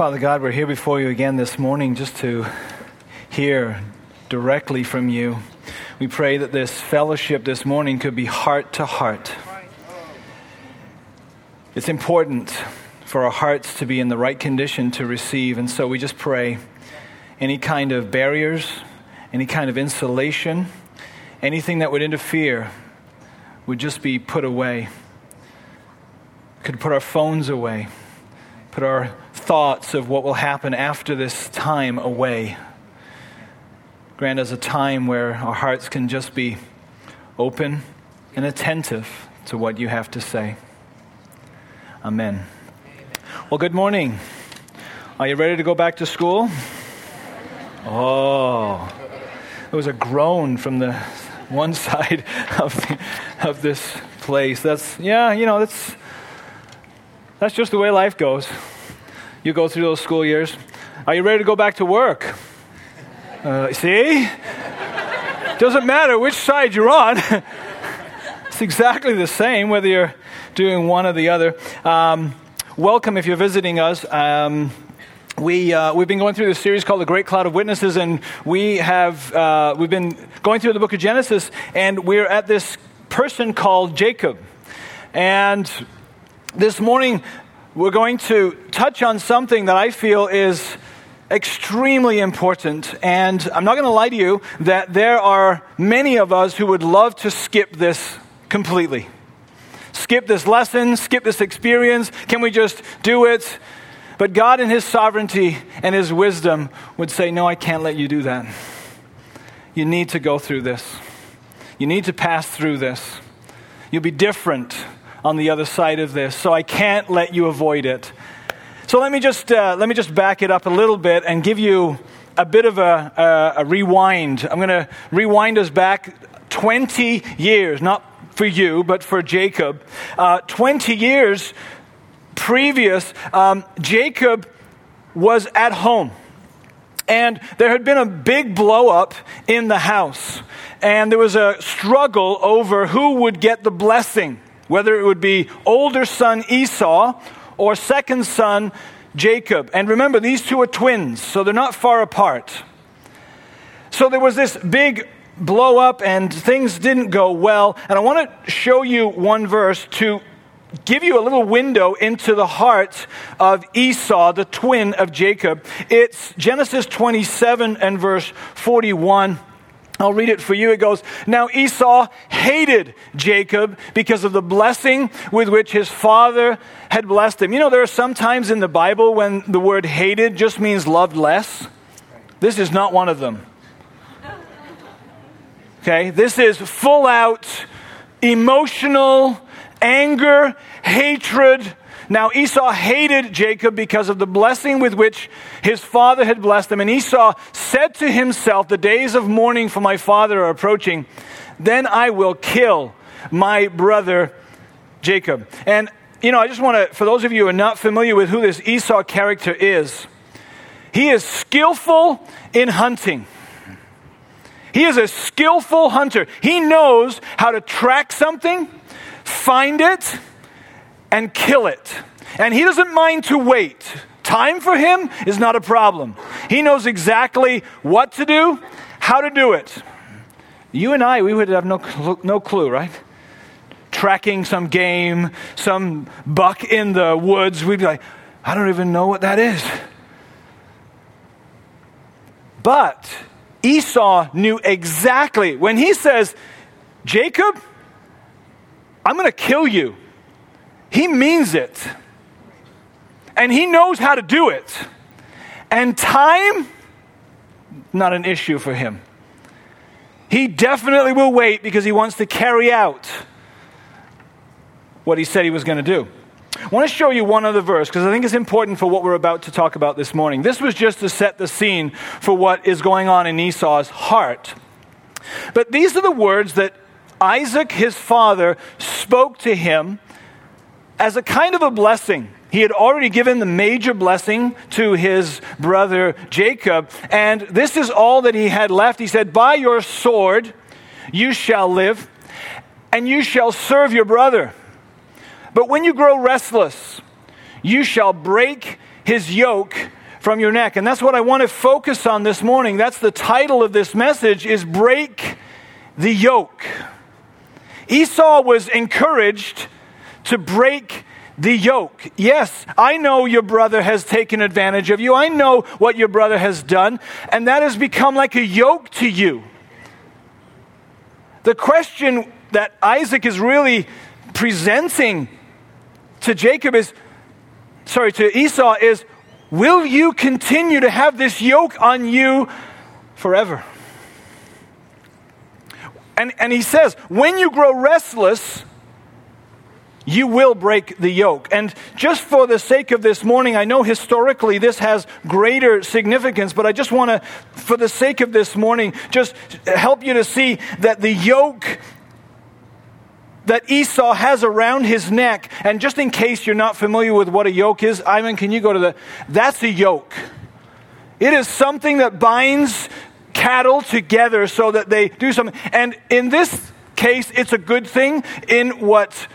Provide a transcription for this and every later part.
Father God, we're here before you again this morning just to hear directly from you. We pray that this fellowship this morning could be heart to heart. It's important for our hearts to be in the right condition to receive, and so we just pray any kind of barriers, any kind of insulation, anything that would interfere would just be put away. Could put our phones away, put our thoughts of what will happen after this time away. Grant us a time where our hearts can just be open and attentive to what you have to say. Amen. Well, good morning. Are you ready to go back to school? Oh, it was a groan from the one side of, the, of this place. That's, yeah, you know, that's, that's just the way life goes. You go through those school years. Are you ready to go back to work? Uh, see? Doesn't matter which side you're on. it's exactly the same, whether you're doing one or the other. Um, welcome if you're visiting us. Um, we, uh, we've been going through this series called The Great Cloud of Witnesses, and we have, uh, we've been going through the book of Genesis, and we're at this person called Jacob. And this morning, we're going to touch on something that I feel is extremely important. And I'm not going to lie to you that there are many of us who would love to skip this completely. Skip this lesson, skip this experience. Can we just do it? But God, in His sovereignty and His wisdom, would say, No, I can't let you do that. You need to go through this. You need to pass through this. You'll be different on the other side of this, so I can't let you avoid it. So let me just, uh, let me just back it up a little bit and give you a bit of a, a, a rewind. I'm going to rewind us back 20 years, not for you, but for Jacob. Uh, 20 years previous, um, Jacob was at home. And there had been a big blow up in the house. And there was a struggle over who would get the blessing whether it would be older son Esau or second son Jacob. And remember, these two are twins, so they're not far apart. So there was this big blow up, and things didn't go well. And I want to show you one verse to give you a little window into the heart of Esau, the twin of Jacob. It's Genesis 27 and verse 41. I'll read it for you. It goes, Now Esau hated Jacob because of the blessing with which his father had blessed him. You know, there are some times in the Bible when the word hated just means loved less. This is not one of them. Okay, this is full out emotional anger, hatred, now, Esau hated Jacob because of the blessing with which his father had blessed him. And Esau said to himself, The days of mourning for my father are approaching. Then I will kill my brother Jacob. And, you know, I just want to, for those of you who are not familiar with who this Esau character is, he is skillful in hunting. He is a skillful hunter. He knows how to track something, find it, and kill it. And he doesn't mind to wait. Time for him is not a problem. He knows exactly what to do, how to do it. You and I, we would have no, no clue, right? Tracking some game, some buck in the woods, we'd be like, I don't even know what that is. But Esau knew exactly when he says, Jacob, I'm going to kill you. He means it. And he knows how to do it. And time, not an issue for him. He definitely will wait because he wants to carry out what he said he was going to do. I want to show you one other verse because I think it's important for what we're about to talk about this morning. This was just to set the scene for what is going on in Esau's heart. But these are the words that Isaac, his father, spoke to him as a kind of a blessing. He had already given the major blessing to his brother Jacob, and this is all that he had left. He said, By your sword you shall live, and you shall serve your brother. But when you grow restless, you shall break his yoke from your neck. And that's what I want to focus on this morning. That's the title of this message is break the yoke. Esau was encouraged to break the yoke. Yes, I know your brother has taken advantage of you. I know what your brother has done, and that has become like a yoke to you. The question that Isaac is really presenting to Jacob is sorry, to Esau is will you continue to have this yoke on you forever? And, and he says, when you grow restless, you will break the yoke. And just for the sake of this morning, I know historically this has greater significance, but I just want to, for the sake of this morning, just help you to see that the yoke that Esau has around his neck, and just in case you're not familiar with what a yoke is, Ivan, can you go to the, that's a yoke. It is something that binds cattle together so that they do something. And in this case, it's a good thing. In what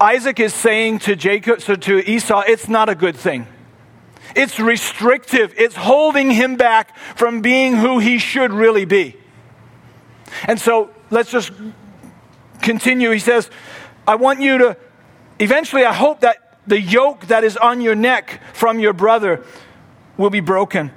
Isaac is saying to Jacob, so to Esau, it's not a good thing. It's restrictive. It's holding him back from being who he should really be. And so let's just continue. He says, I want you to, eventually, I hope that the yoke that is on your neck from your brother will be broken.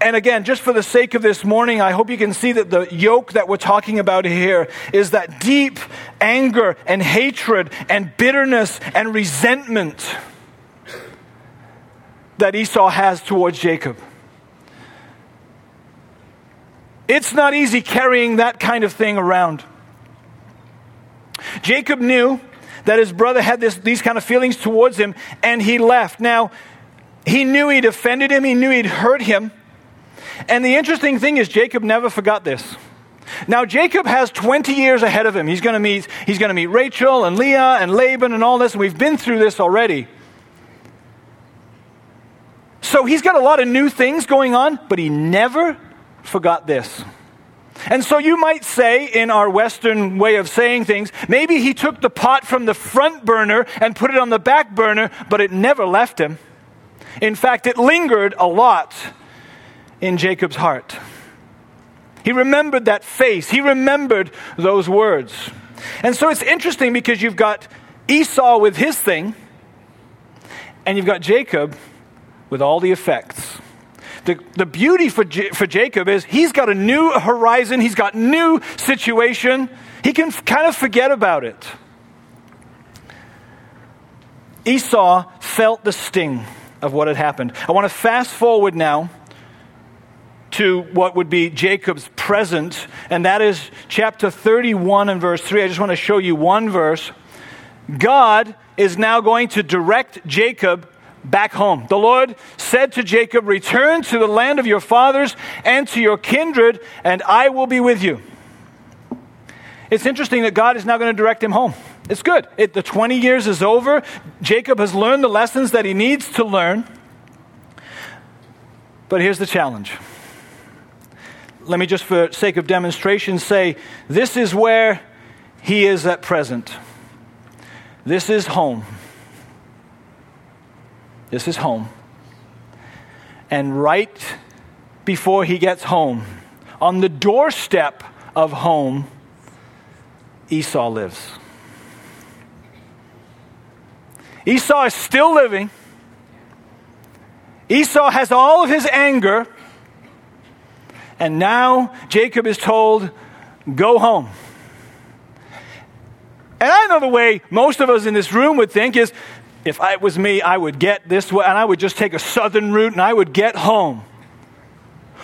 And again, just for the sake of this morning, I hope you can see that the yoke that we're talking about here is that deep anger and hatred and bitterness and resentment that Esau has towards Jacob. It's not easy carrying that kind of thing around. Jacob knew that his brother had this, these kind of feelings towards him, and he left. Now, he knew he'd offended him, he knew he'd hurt him. And the interesting thing is, Jacob never forgot this. Now, Jacob has 20 years ahead of him. He's going to meet, he's going to meet Rachel and Leah and Laban and all this, and we've been through this already. So he's got a lot of new things going on, but he never forgot this. And so you might say, in our Western way of saying things, maybe he took the pot from the front burner and put it on the back burner, but it never left him. In fact, it lingered a lot in Jacob's heart. He remembered that face, he remembered those words. And so it's interesting because you've got Esau with his thing, and you've got Jacob with all the effects. The, the beauty for, J- for Jacob is he's got a new horizon, he's got new situation. He can f- kind of forget about it. Esau felt the sting of what had happened. I want to fast forward now to what would be Jacob's present, and that is chapter 31 and verse 3. I just want to show you one verse. God is now going to direct Jacob back home. The Lord said to Jacob, Return to the land of your fathers and to your kindred, and I will be with you. It's interesting that God is now going to direct him home. It's good. It, the 20 years is over. Jacob has learned the lessons that he needs to learn. But here's the challenge. Let me just, for sake of demonstration, say this is where he is at present. This is home. This is home. And right before he gets home, on the doorstep of home, Esau lives. Esau is still living. Esau has all of his anger. And now Jacob is told, Go home. And I know the way most of us in this room would think is if it was me, I would get this way, and I would just take a southern route and I would get home.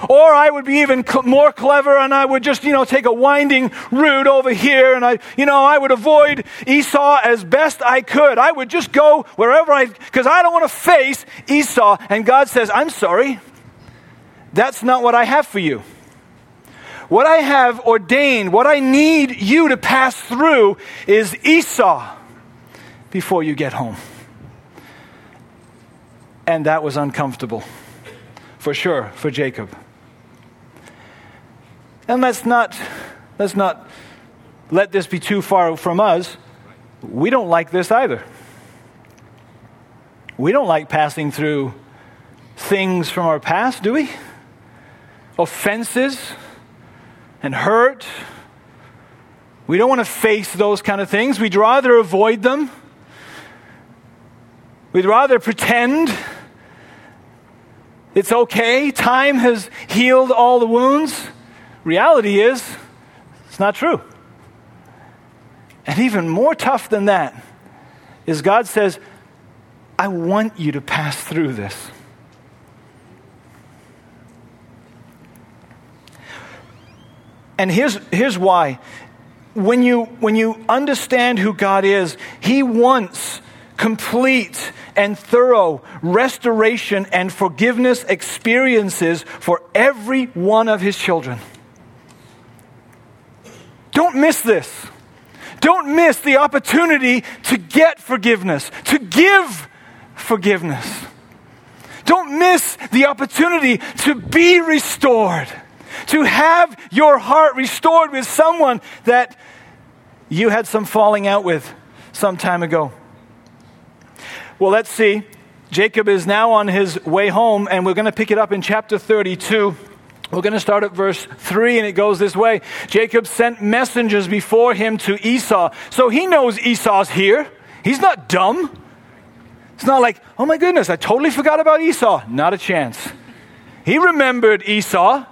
Or I would be even cl- more clever and I would just, you know, take a winding route over here and I, you know, I would avoid Esau as best I could. I would just go wherever I, because I don't want to face Esau. And God says, I'm sorry. That's not what I have for you. What I have ordained, what I need you to pass through is Esau before you get home. And that was uncomfortable, for sure, for Jacob. And let's not, let's not let this be too far from us. We don't like this either. We don't like passing through things from our past, do we? Offenses and hurt. We don't want to face those kind of things. We'd rather avoid them. We'd rather pretend it's okay. Time has healed all the wounds. Reality is, it's not true. And even more tough than that is God says, I want you to pass through this. And here's, here's why. When you, when you understand who God is, He wants complete and thorough restoration and forgiveness experiences for every one of His children. Don't miss this. Don't miss the opportunity to get forgiveness, to give forgiveness. Don't miss the opportunity to be restored, to have your heart restored with someone that you had some falling out with some time ago. Well, let's see. Jacob is now on his way home, and we're going to pick it up in chapter 32. We're going to start at verse 3, and it goes this way Jacob sent messengers before him to Esau. So he knows Esau's here. He's not dumb. It's not like, oh my goodness, I totally forgot about Esau. Not a chance. He remembered Esau,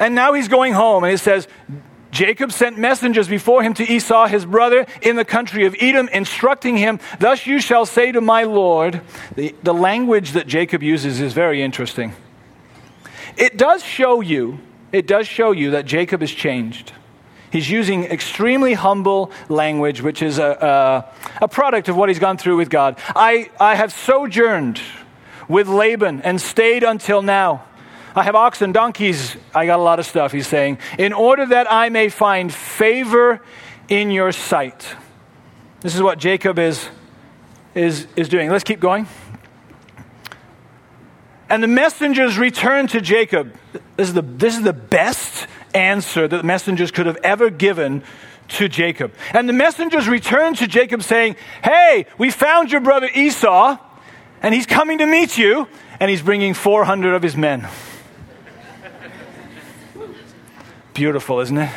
and now he's going home. And it says, Jacob sent messengers before him to Esau, his brother, in the country of Edom, instructing him, Thus you shall say to my Lord. The, the language that Jacob uses is very interesting. It does show you, it does show you that Jacob has changed. He's using extremely humble language, which is a, a, a, product of what he's gone through with God. I, I have sojourned with Laban and stayed until now. I have oxen, donkeys, I got a lot of stuff, he's saying, in order that I may find favor in your sight. This is what Jacob is, is, is doing. Let's keep going. And the messengers returned to Jacob. This is the, this is the best answer that the messengers could have ever given to Jacob. And the messengers returned to Jacob saying, Hey, we found your brother Esau, and he's coming to meet you, and he's bringing 400 of his men. Beautiful, isn't it?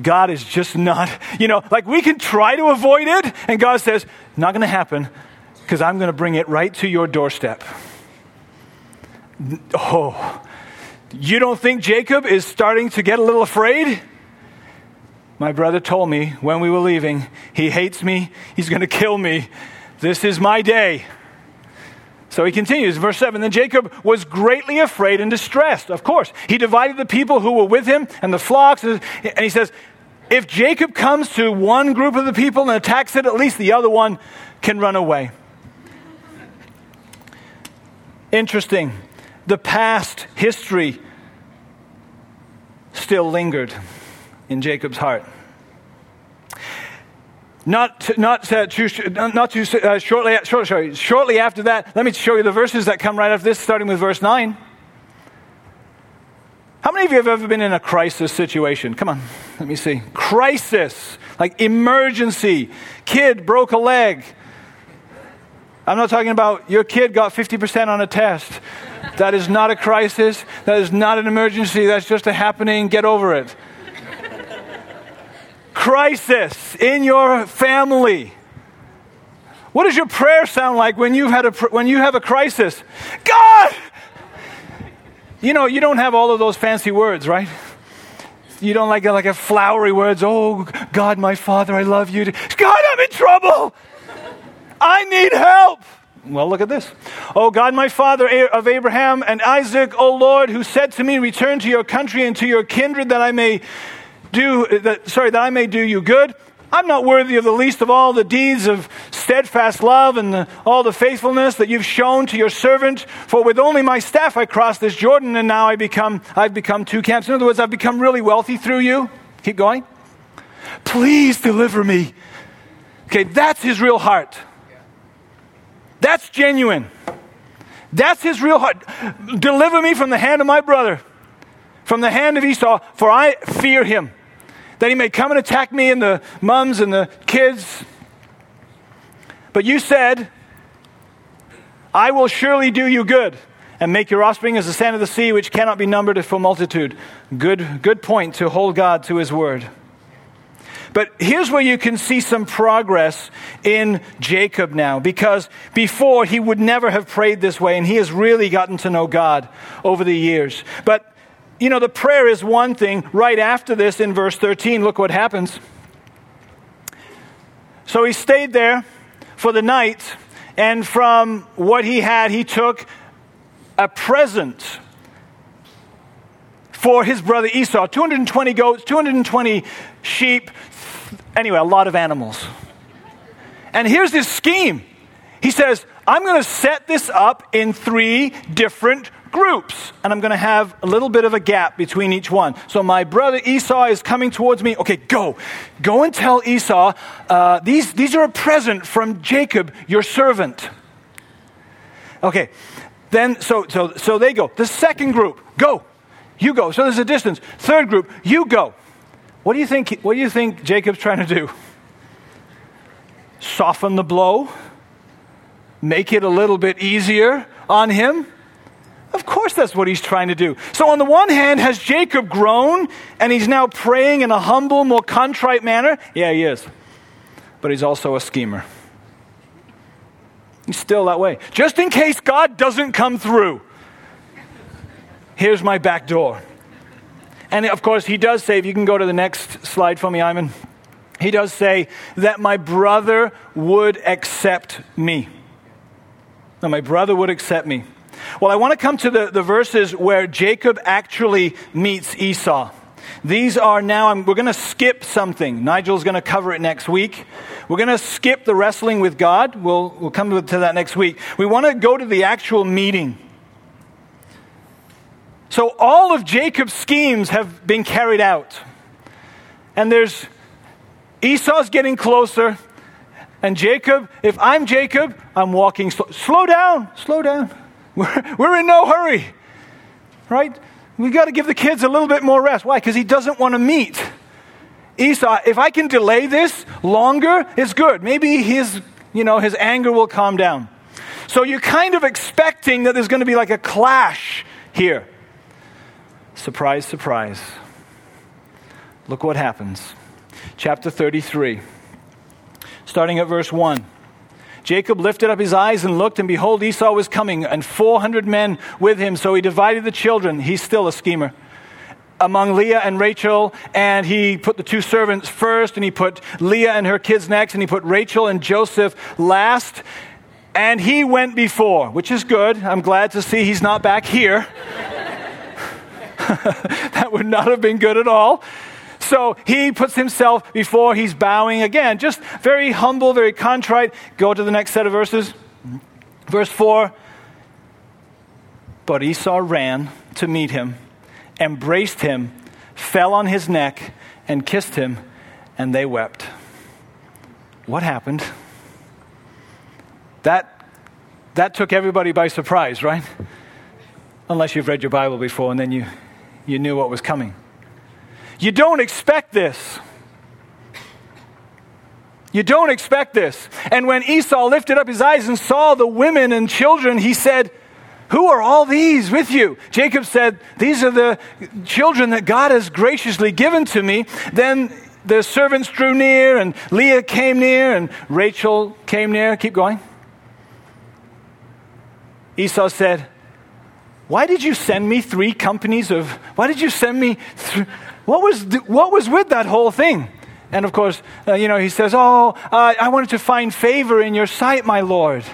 God is just not, you know, like we can try to avoid it, and God says, Not going to happen because I'm going to bring it right to your doorstep. Oh, you don't think Jacob is starting to get a little afraid? My brother told me when we were leaving, he hates me, he's going to kill me. This is my day. So he continues, verse 7 Then Jacob was greatly afraid and distressed. Of course, he divided the people who were with him and the flocks. And he says, If Jacob comes to one group of the people and attacks it, at least the other one can run away. Interesting the past history still lingered in Jacob's heart. Not, not, too, not too uh, shortly, short, sorry, shortly after that, let me show you the verses that come right after this, starting with verse 9. How many of you have ever been in a crisis situation? Come on, let me see. Crisis, like emergency. Kid broke a leg. I'm not talking about your kid got 50% on a test. That is not a crisis. That is not an emergency. That's just a happening. Get over it. Crisis in your family. What does your prayer sound like when you've had a when you have a crisis? God. You know, you don't have all of those fancy words, right? You don't like like a flowery words. Oh, God, my Father, I love you. God, I'm in trouble. I need help. Well, look at this. Oh God, my father of Abraham and Isaac, O Lord, who said to me, Return to your country and to your kindred that I may do, that, sorry, that I may do you good. I'm not worthy of the least of all the deeds of steadfast love and the, all the faithfulness that you've shown to your servant. For with only my staff I crossed this Jordan, and now I become, I've become two camps. In other words, I've become really wealthy through you. Keep going. Please deliver me. Okay, that's his real heart. That's genuine. That's his real heart. Deliver me from the hand of my brother, from the hand of Esau, for I fear him, that he may come and attack me and the mums and the kids. But you said, I will surely do you good and make your offspring as the sand of the sea, which cannot be numbered for multitude. Good, good point to hold God to his word. But here's where you can see some progress in Jacob now, because before he would never have prayed this way, and he has really gotten to know God over the years. But, you know, the prayer is one thing. Right after this, in verse 13, look what happens. So he stayed there for the night, and from what he had, he took a present for his brother Esau 220 goats, 220 sheep, Anyway, a lot of animals. And here's his scheme. He says, I'm going to set this up in three different groups, and I'm going to have a little bit of a gap between each one. So my brother Esau is coming towards me. Okay, go. Go and tell Esau, uh, these, these are a present from Jacob, your servant. Okay, then, so, so, so they go. The second group, go. You go. So there's a distance. Third group, you go. What do you think, what do you think Jacob's trying to do? Soften the blow? Make it a little bit easier on him? Of course, that's what he's trying to do. So, on the one hand, has Jacob grown and he's now praying in a humble, more contrite manner? Yeah, he is. But he's also a schemer. He's still that way. Just in case God doesn't come through, here's my back door. And of course, he does say, if you can go to the next slide for me, Iman, he does say that my brother would accept me. That my brother would accept me. Well, I want to come to the, the verses where Jacob actually meets Esau. These are now, I'm, we're going to skip something. Nigel's going to cover it next week. We're going to skip the wrestling with God. We'll, we'll come to that next week. We want to go to the actual meeting. So all of Jacob's schemes have been carried out. And there's Esau's getting closer. And Jacob, if I'm Jacob, I'm walking slow. Slow down, slow down. We're, we're in no hurry. Right? We got to give the kids a little bit more rest. Why? Because he doesn't want to meet. Esau, if I can delay this longer, it's good. Maybe his, you know, his anger will calm down. So you're kind of expecting that there's going to be like a clash here. Surprise, surprise. Look what happens. Chapter 33, starting at verse 1. Jacob lifted up his eyes and looked, and behold, Esau was coming, and 400 men with him. So he divided the children. He's still a schemer. Among Leah and Rachel, and he put the two servants first, and he put Leah and her kids next, and he put Rachel and Joseph last. And he went before, which is good. I'm glad to see he's not back here. that would not have been good at all. So he puts himself before he's bowing again, just very humble, very contrite. Go to the next set of verses. Verse 4 But Esau ran to meet him, embraced him, fell on his neck, and kissed him, and they wept. What happened? That, that took everybody by surprise, right? Unless you've read your Bible before and then you you knew what was coming. You don't expect this. You don't expect this. And when Esau lifted up his eyes and saw the women and children, he said, Who are all these with you? Jacob said, These are the children that God has graciously given to me. Then the servants drew near, and Leah came near, and Rachel came near. Keep going. Esau said, why did you send me three companies of, why did you send me, th- what, was th- what was with that whole thing? And of course, uh, you know, he says, Oh, uh, I wanted to find favor in your sight, my Lord.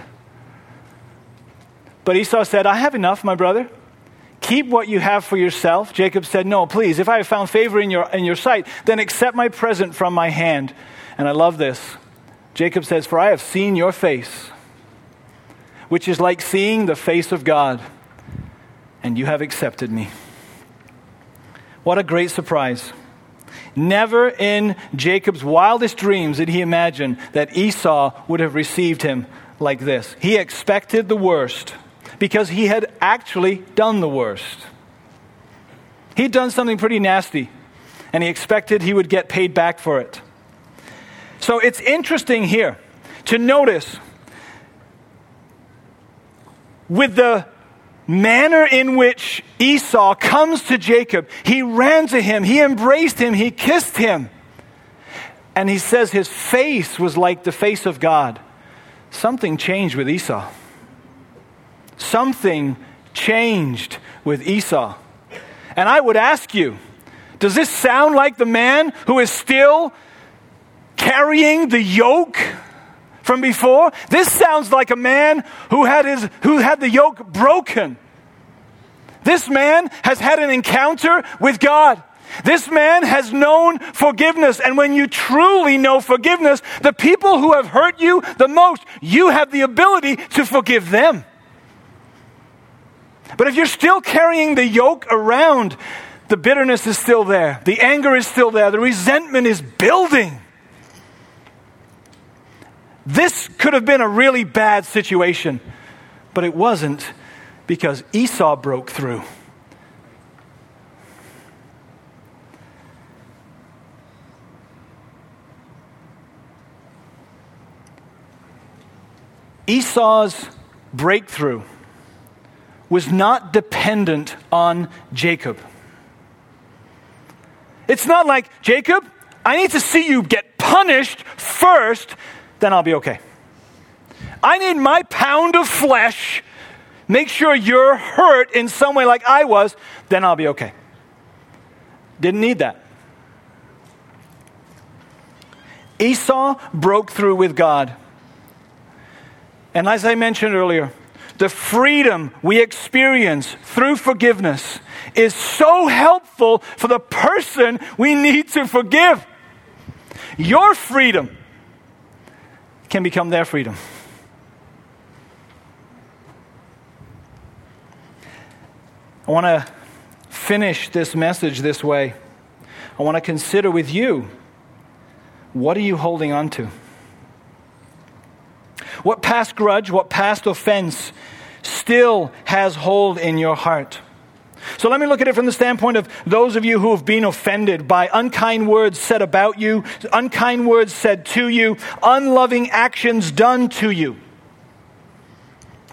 But Esau said, I have enough, my brother. Keep what you have for yourself. Jacob said, No, please, if I have found favor in your, in your sight, then accept my present from my hand. And I love this. Jacob says, For I have seen your face, which is like seeing the face of God and you have accepted me. What a great surprise. Never in Jacob's wildest dreams did he imagine that Esau would have received him like this. He expected the worst because he had actually done the worst. He'd done something pretty nasty, and he expected he would get paid back for it. So it's interesting here to notice with the manner in which Esau comes to Jacob. He ran to him, he embraced him, he kissed him. And he says his face was like the face of God. Something changed with Esau. Something changed with Esau. And I would ask you, does this sound like the man who is still carrying the yoke from before? This sounds like a man who had, his, who had the yoke broken. This man has had an encounter with God. This man has known forgiveness. And when you truly know forgiveness, the people who have hurt you the most, you have the ability to forgive them. But if you're still carrying the yoke around, the bitterness is still there, the anger is still there, the resentment is building. This could have been a really bad situation, but it wasn't because Esau broke through. Esau's breakthrough was not dependent on Jacob. It's not like, Jacob, I need to see you get punished first, then I'll be okay. I need my pound of flesh, make sure you're hurt in some way like I was, then I'll be okay. Didn't need that. Esau broke through with God. And as I mentioned earlier, the freedom we experience through forgiveness is so helpful for the person we need to forgive. Your freedom can become their freedom. I want to finish this message this way. I want to consider with you what are you holding on to? What past grudge, what past offense still has hold in your heart? So let me look at it from the standpoint of those of you who have been offended by unkind words said about you, unkind words said to you, unloving actions done to you.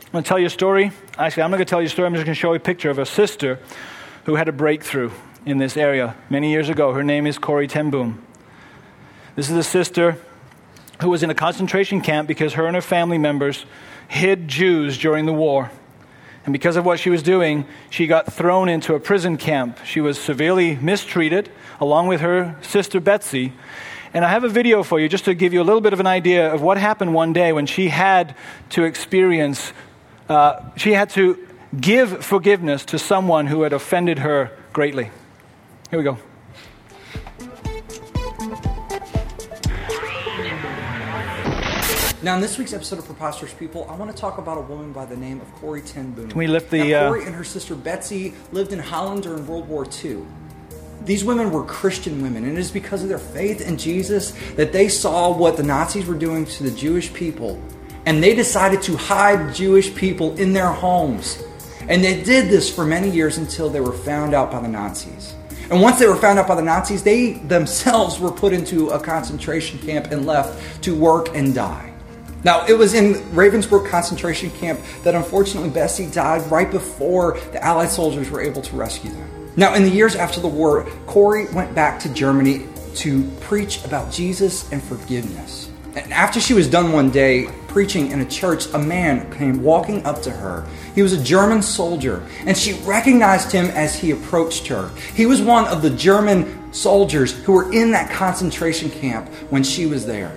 I'm going to tell you a story. Actually, I'm not going to tell you a story. I'm just going to show you a picture of a sister who had a breakthrough in this area many years ago. Her name is Corrie ten Boom. This is a sister who was in a concentration camp because her and her family members hid Jews during the war. And because of what she was doing, she got thrown into a prison camp. She was severely mistreated, along with her sister Betsy. And I have a video for you just to give you a little bit of an idea of what happened one day when she had to experience, uh, she had to give forgiveness to someone who had offended her greatly. Here we go. Now, in this week's episode of Preposterous People, I want to talk about a woman by the name of Corrie ten Boom. Can we lift the? Now, Uh, Corrie and her sister Betsy lived in Holland during World War II. These women were Christian women, and it is because of their faith in Jesus that they saw what the Nazis were doing to the Jewish people, and they decided to hide Jewish people in their homes. And they did this for many years until they were found out by the Nazis. And once they were found out by the Nazis, they themselves were put into a concentration camp and left to work and die. Now, it was in Ravensbrück concentration camp that unfortunately Betsy died right before the Allied soldiers were able to rescue them. Now, in the years after the war, Corrie went back to Germany to preach about Jesus and forgiveness. And after she was done one day preaching in a church, a man came walking up to her. He was a German soldier, and she recognized him as he approached her. He was one of the German soldiers who were in that concentration camp when she was there.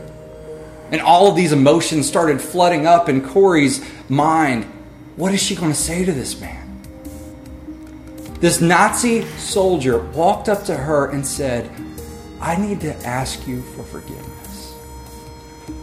And all of these emotions started flooding up in Corrie's mind. What is she going to say to this man? This Nazi soldier walked up to her and said, I need to ask you for forgiveness.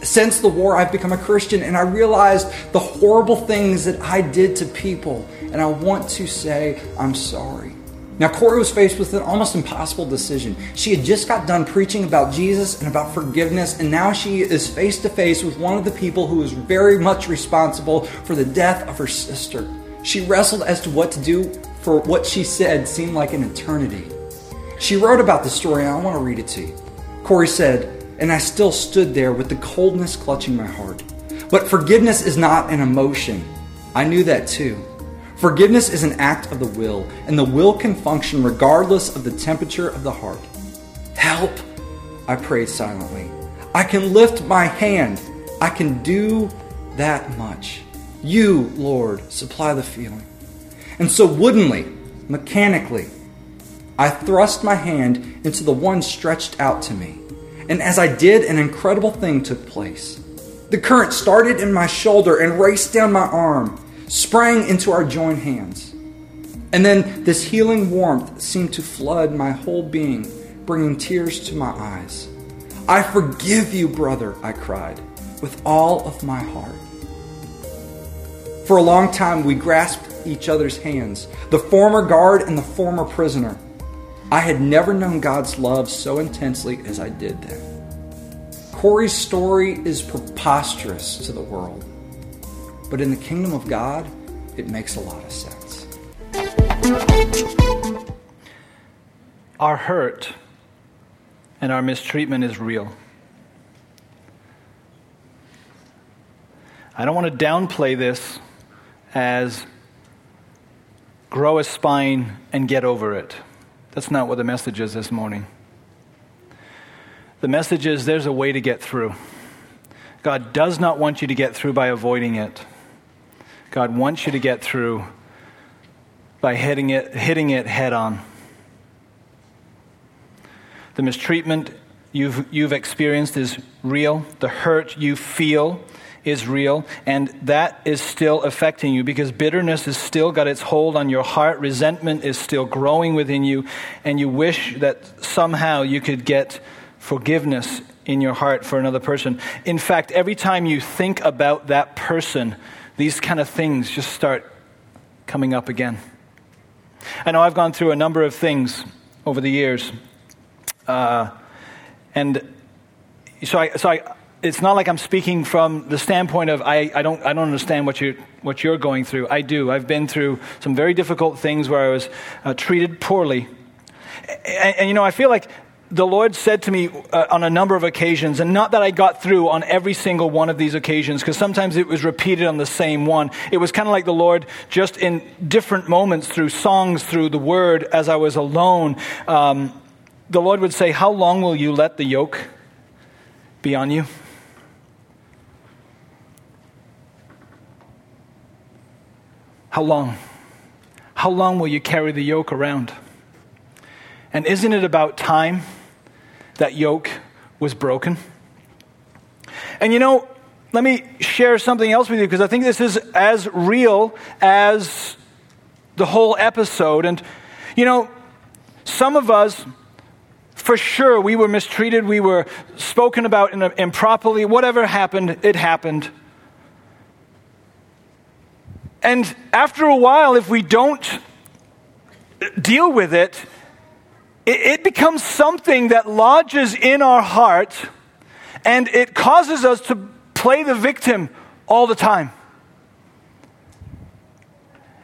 Since the war, I've become a Christian and I realized the horrible things that I did to people, and I want to say, I'm sorry. Now, Corrie was faced with an almost impossible decision. She had just got done preaching about Jesus and about forgiveness, and now she is face to face with one of the people who is very much responsible for the death of her sister. She wrestled as to what to do for what she said seemed like an eternity. She wrote about the story, and I want to read it to you. Corrie said, And I still stood there with the coldness clutching my heart. But forgiveness is not an emotion, I knew that too. Forgiveness is an act of the will, and the will can function regardless of the temperature of the heart. Help! I prayed silently. I can lift my hand. I can do that much. You, Lord, supply the feeling. And so, woodenly, mechanically, I thrust my hand into the one stretched out to me. And as I did, an incredible thing took place. The current started in my shoulder and raced down my arm, sprang into our joined hands. And then this healing warmth seemed to flood my whole being, bringing tears to my eyes. I forgive you, brother, I cried, with all of my heart. For a long time, we grasped each other's hands, the former guard and the former prisoner. I had never known God's love so intensely as I did then. Corrie's story is preposterous to the world, but in the kingdom of God, it makes a lot of sense. Our hurt and our mistreatment is real. I don't want to downplay this as grow a spine and get over it. That's not what the message is this morning. The message is there's a way to get through. God does not want you to get through by avoiding it. God wants you to get through by hitting it, hitting it head on. The mistreatment you've, you've experienced is real. The hurt you feel is real, and that is still affecting you because bitterness has still got its hold on your heart. Resentment is still growing within you, and you wish that somehow you could get forgiveness in your heart for another person. In fact, every time you think about that person, these kind of things just start coming up again. I know I've gone through a number of things over the years. Uh, and so I, so I, it's not like I'm speaking from the standpoint of I, I, don't, I don't understand what you're, what you're going through. I do. I've been through some very difficult things where I was uh, treated poorly. And, and, you know, I feel like the Lord said to me uh, on a number of occasions, and not that I got through on every single one of these occasions, because sometimes it was repeated on the same one. It was kind of like the Lord, just in different moments, through songs, through the word, as I was alone, um, the Lord would say, How long will you let the yoke be on you? How long? How long will you carry the yoke around? And isn't it about time? That yoke was broken. And you know, let me share something else with you because I think this is as real as the whole episode. And, you know, some of us, for sure, we were mistreated, we were spoken about improperly. Whatever happened, it happened. And after a while, if we don't deal with it, it, it becomes something that lodges in our heart and it causes us to play the victim all the time.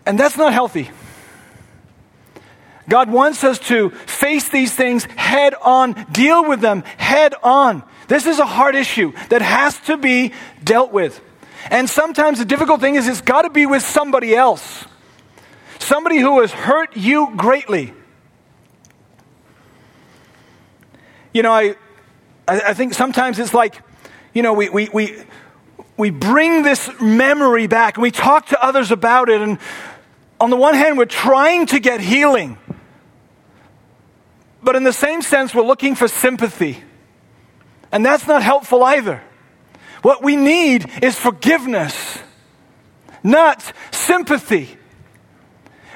And that's not healthy. God wants us to face these things head on, deal with them head on. This is a hard issue that has to be dealt with. And sometimes the difficult thing is it's got to be with somebody else. Somebody who has hurt you greatly. You know, I, I think sometimes it's like, you know, we, we, we, we bring this memory back and we talk to others about it. And on the one hand, we're trying to get healing. But in the same sense, we're looking for sympathy. And that's not helpful either. What we need is forgiveness, not sympathy.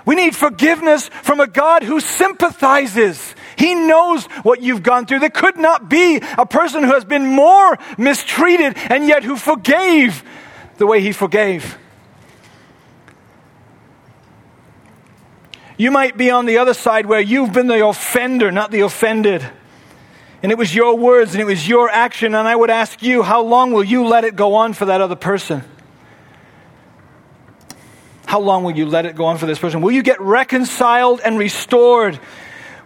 We need forgiveness from a God who sympathizes. He knows what you've gone through. There could not be a person who has been more mistreated and yet who forgave the way he forgave. You might be on the other side where you've been the offender, not the offended. And it was your words and it was your action. And I would ask you, how long will you let it go on for that other person? How long will you let it go on for this person? Will you get reconciled and restored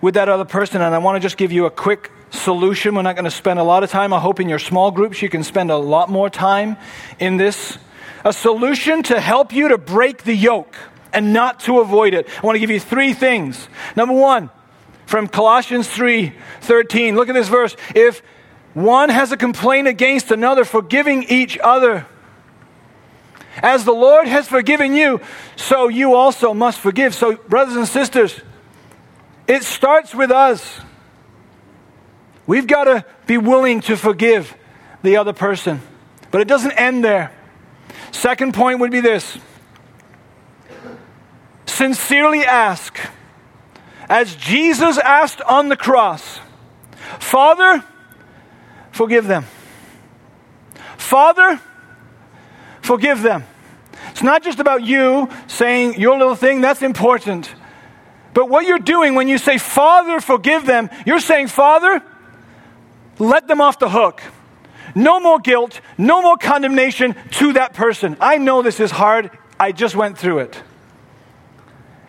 with that other person. And I want to just give you a quick solution. We're not going to spend a lot of time. I hope in your small groups you can spend a lot more time in this. a solution to help you to break the yoke and not to avoid it. I want to give you three things. Number one, from Colossians 3 13. Look at this verse. If one has a complaint against another, forgiving each other. As the Lord has forgiven you, so you also must forgive. So, brothers and sisters, it starts with us. We've got to be willing to forgive the other person. But it doesn't end there. Second point would be this sincerely ask, as Jesus asked on the cross, Father, forgive them. Father, forgive them. It's not just about you saying your little thing, that's important. But what you're doing when you say, Father, forgive them, you're saying, Father, let them off the hook. No more guilt, no more condemnation to that person. I know this is hard. I just went through it.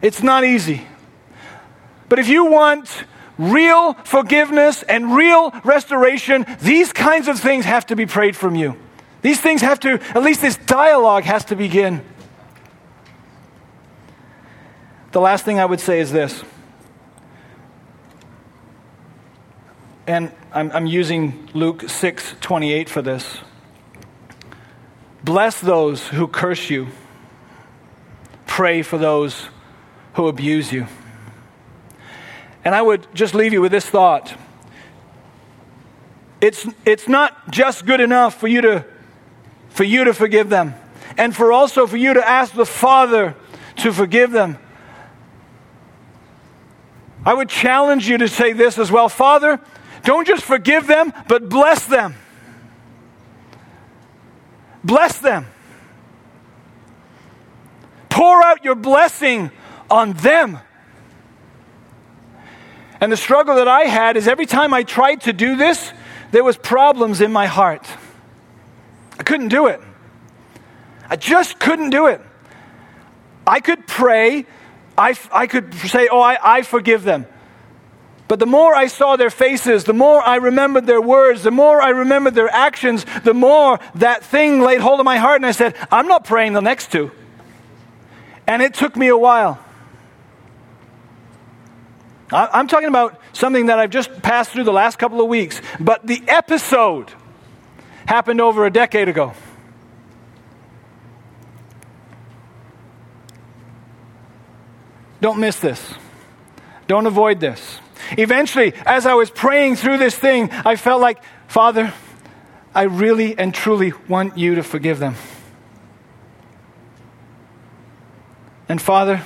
It's not easy. But if you want real forgiveness and real restoration, these kinds of things have to be prayed from you. These things have to, at least this dialogue has to begin. The last thing I would say is this. And I'm, I'm using Luke 6 28 for this. Bless those who curse you, pray for those who abuse you. And I would just leave you with this thought. It's, it's not just good enough for you, to, for you to forgive them, and for also for you to ask the Father to forgive them. I would challenge you to say this as well Father, don't just forgive them, but bless them. Bless them. Pour out your blessing on them. And the struggle that I had is every time I tried to do this, there was problems in my heart. I couldn't do it. I just couldn't do it. I could pray, I, I could say, Oh, I, I forgive them. But the more I saw their faces, the more I remembered their words, the more I remembered their actions, the more that thing laid hold of my heart. And I said, I'm not praying the next two. And it took me a while. I'm talking about something that I've just passed through the last couple of weeks, but the episode happened over a decade ago. Don't miss this. Don't avoid this. Eventually, as I was praying through this thing, I felt like, Father, I really and truly want you to forgive them. And Father,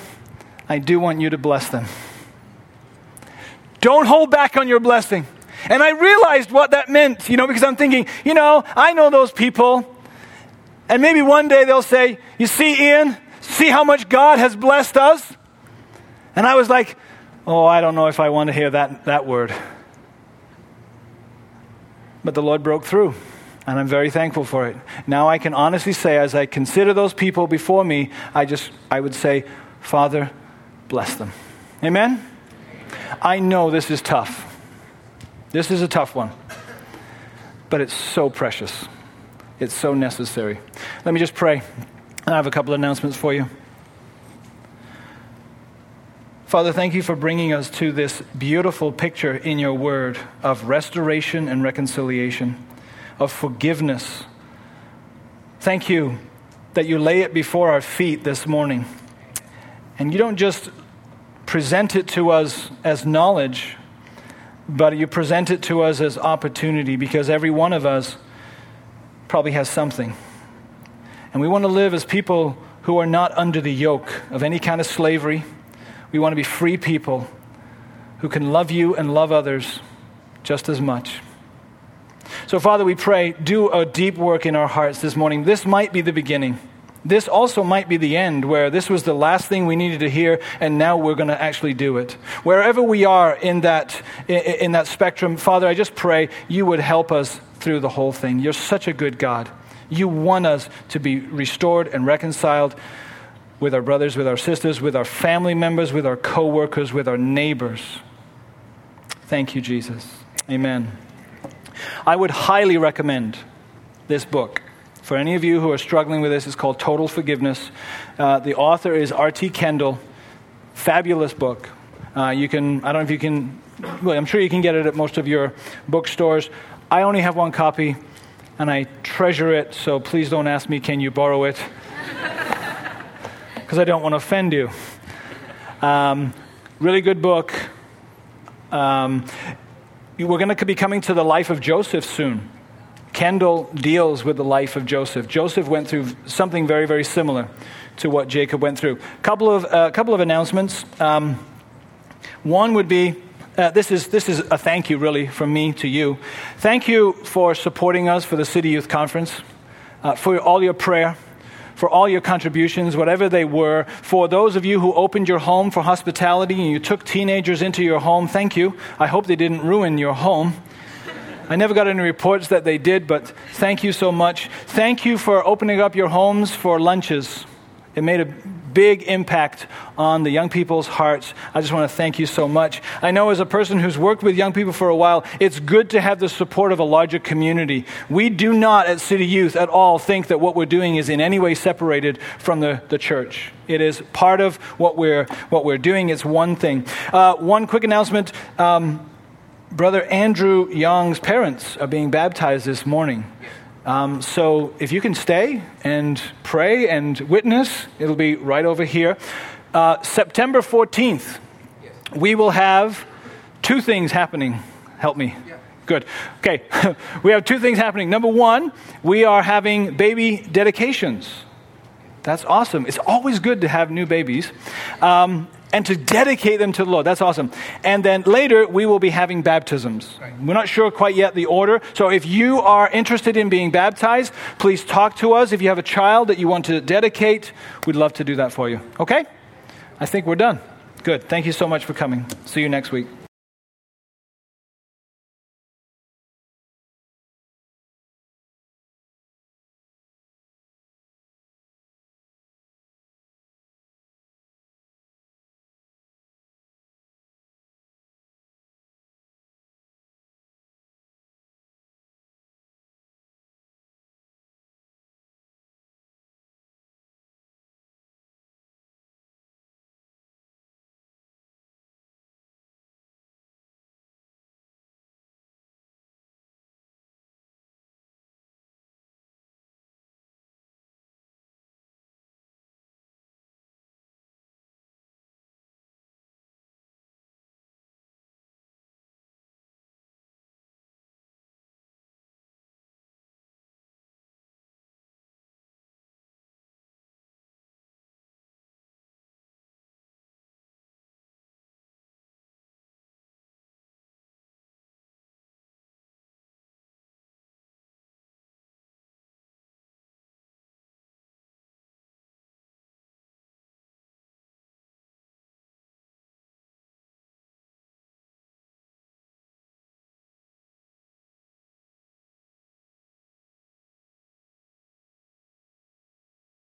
I do want you to bless them. Don't hold back on your blessing. And I realized what that meant, you know, because I'm thinking, you know, I know those people. And maybe one day they'll say, You see, Ian, see how much God has blessed us? And I was like, Oh, I don't know if I want to hear that, that word. But the Lord broke through, and I'm very thankful for it. Now I can honestly say, as I consider those people before me, I just, I would say, Father, bless them. Amen? I know this is tough. This is a tough one. But it's so precious. It's so necessary. Let me just pray. I have a couple announcements for you. Father, thank you for bringing us to this beautiful picture in your word of restoration and reconciliation, of forgiveness. Thank you that you lay it before our feet this morning. And you don't just present it to us as knowledge, but you present it to us as opportunity because every one of us probably has something. And we want to live as people who are not under the yoke of any kind of slavery. We want to be free people who can love you and love others just as much. So, Father, we pray, do a deep work in our hearts this morning. This might be the beginning. This also might be the end, where this was the last thing we needed to hear, and now we're going to actually do it. Wherever we are in that, in that spectrum, Father, I just pray you would help us through the whole thing. You're such a good God. You want us to be restored and reconciled with our brothers, with our sisters, with our family members, with our co workers, with our neighbors. Thank you, Jesus. Amen. I would highly recommend this book For any of you who are struggling with this, it's called Total Forgiveness. Uh, the author is R.T. Kendall. Fabulous book. Uh, you can, I don't know if you can, well, I'm sure you can get it at most of your bookstores. I only have one copy and I treasure it, so please don't ask me, can you borrow it? Because I don't want to offend you. Um, really good book. Um, we're going to be coming to the life of Joseph soon. Kendall deals with the life of Joseph. Joseph went through something very, very similar to what Jacob went through. A couple of, uh, couple of announcements. Um, one would be uh, this, is, this is a thank you, really, from me to you. Thank you for supporting us for the City Youth Conference, uh, for all your prayer, for all your contributions, whatever they were. For those of you who opened your home for hospitality and you took teenagers into your home, thank you. I hope they didn't ruin your home. I never got any reports that they did, but thank you so much. Thank you for opening up your homes for lunches. It made a big impact on the young people's hearts. I just want to thank you so much. I know as a person who's worked with young people for a while, it's good to have the support of a larger community. We do not at City Youth at all think that what we're doing is in any way separated from the, the church. It is part of what we're, what we're doing. It's one thing. Uh, one quick announcement. Um, Brother Andrew Young's parents are being baptized this morning. Um, so if you can stay and pray and witness, it'll be right over here. Uh, September 14th, we will have two things happening. Help me. Good. Okay. we have two things happening. Number one, we are having baby dedications. That's awesome. It's always good to have new babies. Um, and to dedicate them to the Lord. That's awesome. And then later, we will be having baptisms. We're not sure quite yet the order. So if you are interested in being baptized, please talk to us. If you have a child that you want to dedicate, we'd love to do that for you. Okay? I think we're done. Good. Thank you so much for coming. See you next week.